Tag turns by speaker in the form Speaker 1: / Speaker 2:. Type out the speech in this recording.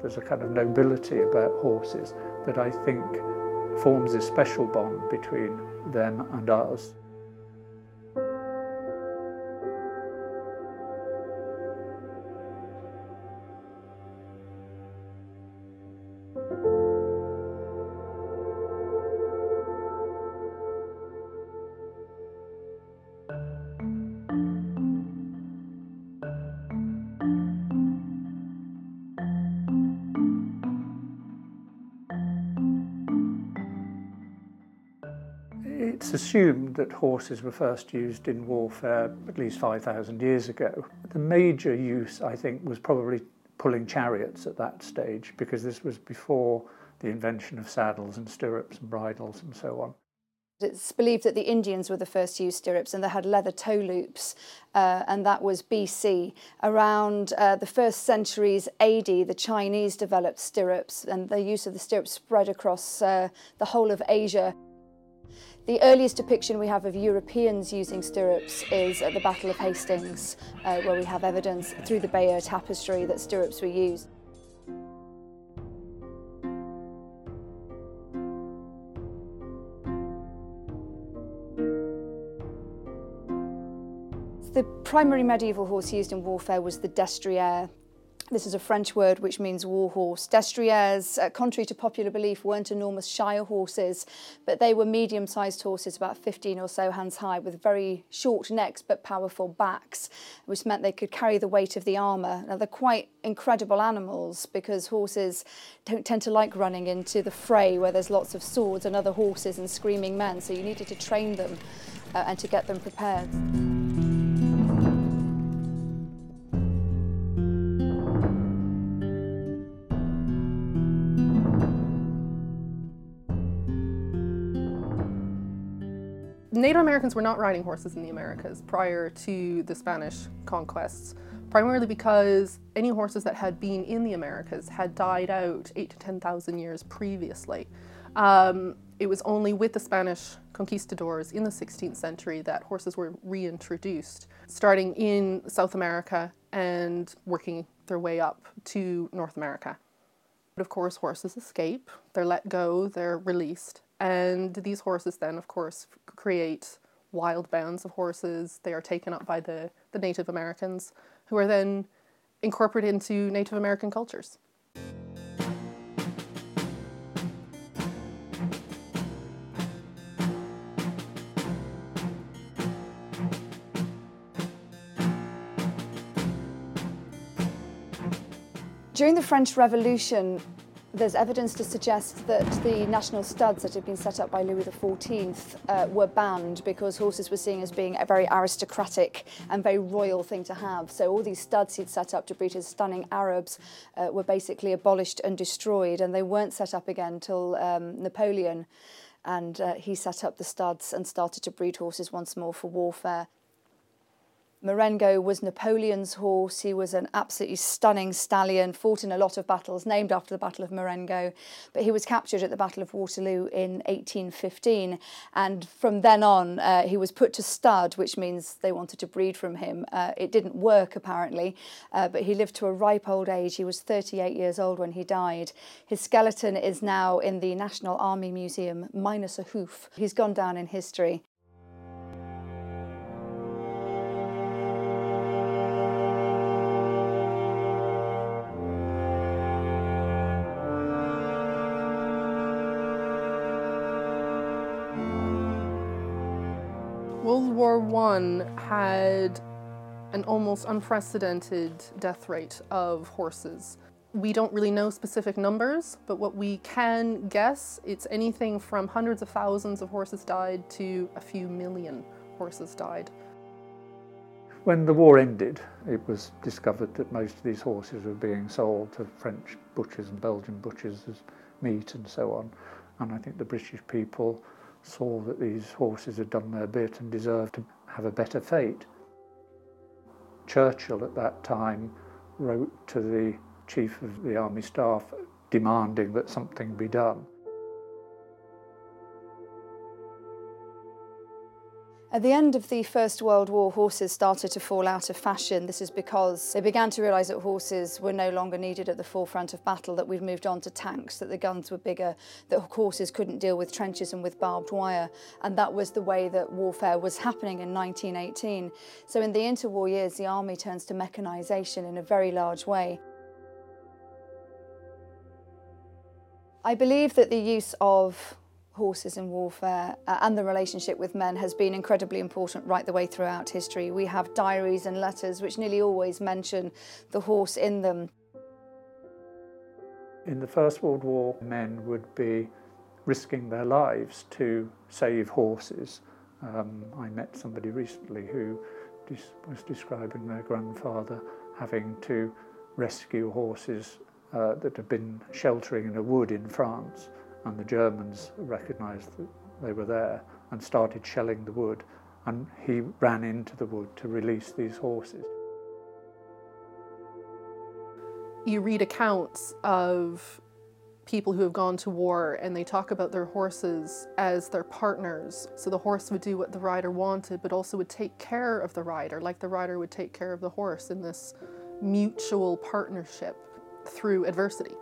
Speaker 1: There's a kind of nobility about horses that I think forms a special bond between them and us. It's assumed that horses were first used in warfare at least 5,000 years ago. The major use, I think, was probably pulling chariots at that stage because this was before the invention of saddles and stirrups and bridles and so on.
Speaker 2: It's believed that the Indians were the first to use stirrups and they had leather toe loops, uh, and that was BC. Around uh, the first centuries AD, the Chinese developed stirrups, and the use of the stirrups spread across uh, the whole of Asia. The earliest depiction we have of Europeans using stirrups is at the Battle of Hastings, uh, where we have evidence through the Bayeux tapestry that stirrups were used. The primary medieval horse used in warfare was the destrier, this is a French word which means war horse. Destriers, uh, contrary to popular belief, weren't enormous shire horses, but they were medium-sized horses, about 15 or so hands high, with very short necks but powerful backs, which meant they could carry the weight of the armour. Now, they're quite incredible animals because horses don't tend to like running into the fray where there's lots of swords and other horses and screaming men, so you needed to train them uh, and to get them prepared.
Speaker 3: Native Americans were not riding horses in the Americas prior to the Spanish conquests, primarily because any horses that had been in the Americas had died out eight to 10,000 years previously. Um, it was only with the Spanish conquistadors in the 16th century that horses were reintroduced, starting in South America and working their way up to North America. But of course, horses escape, they're let go, they're released, and these horses then, of course, create wild bands of horses. They are taken up by the, the Native Americans, who are then incorporated into Native American cultures.
Speaker 2: During the French Revolution, there's evidence to suggest that the national studs that had been set up by Louis XIV uh, were banned because horses were seen as being a very aristocratic and very royal thing to have. So all these studs he'd set up to breed his stunning Arabs uh, were basically abolished and destroyed, and they weren't set up again till um, Napoleon. And uh, he set up the studs and started to breed horses once more for warfare. Marengo was Napoleon's horse. He was an absolutely stunning stallion, fought in a lot of battles, named after the Battle of Marengo. But he was captured at the Battle of Waterloo in 1815. And from then on, uh, he was put to stud, which means they wanted to breed from him. Uh, it didn't work, apparently, uh, but he lived to a ripe old age. He was 38 years old when he died. His skeleton is now in the National Army Museum, minus a hoof. He's gone down in history.
Speaker 3: World War One had an almost unprecedented death rate of horses. We don't really know specific numbers, but what we can guess, it's anything from hundreds of thousands of horses died to a few million horses died.
Speaker 1: When the war ended, it was discovered that most of these horses were being sold to French butchers and Belgian butchers as meat and so on. And I think the British people saw that these horses had done their bit and deserved to have a better fate. Churchill at that time wrote to the chief of the army staff demanding that something be done.
Speaker 2: At the end of the First World War, horses started to fall out of fashion. This is because they began to realise that horses were no longer needed at the forefront of battle, that we'd moved on to tanks, that the guns were bigger, that horses couldn't deal with trenches and with barbed wire. And that was the way that warfare was happening in 1918. So in the interwar years, the army turns to mechanisation in a very large way. I believe that the use of horses in warfare uh, and the relationship with men has been incredibly important right the way throughout history. We have diaries and letters which nearly always mention the horse in them.
Speaker 1: In the First World War, men would be risking their lives to save horses. Um, I met somebody recently who was describing their grandfather having to rescue horses uh, that had been sheltering in a wood in France and the Germans recognised that they were there and started shelling the wood and he ran into the wood to release these horses.
Speaker 3: You read accounts of people who have gone to war and they talk about their horses as their partners. So the horse would do what the rider wanted, but also would take care of the rider, like the rider would take care of the horse in this mutual partnership through adversity.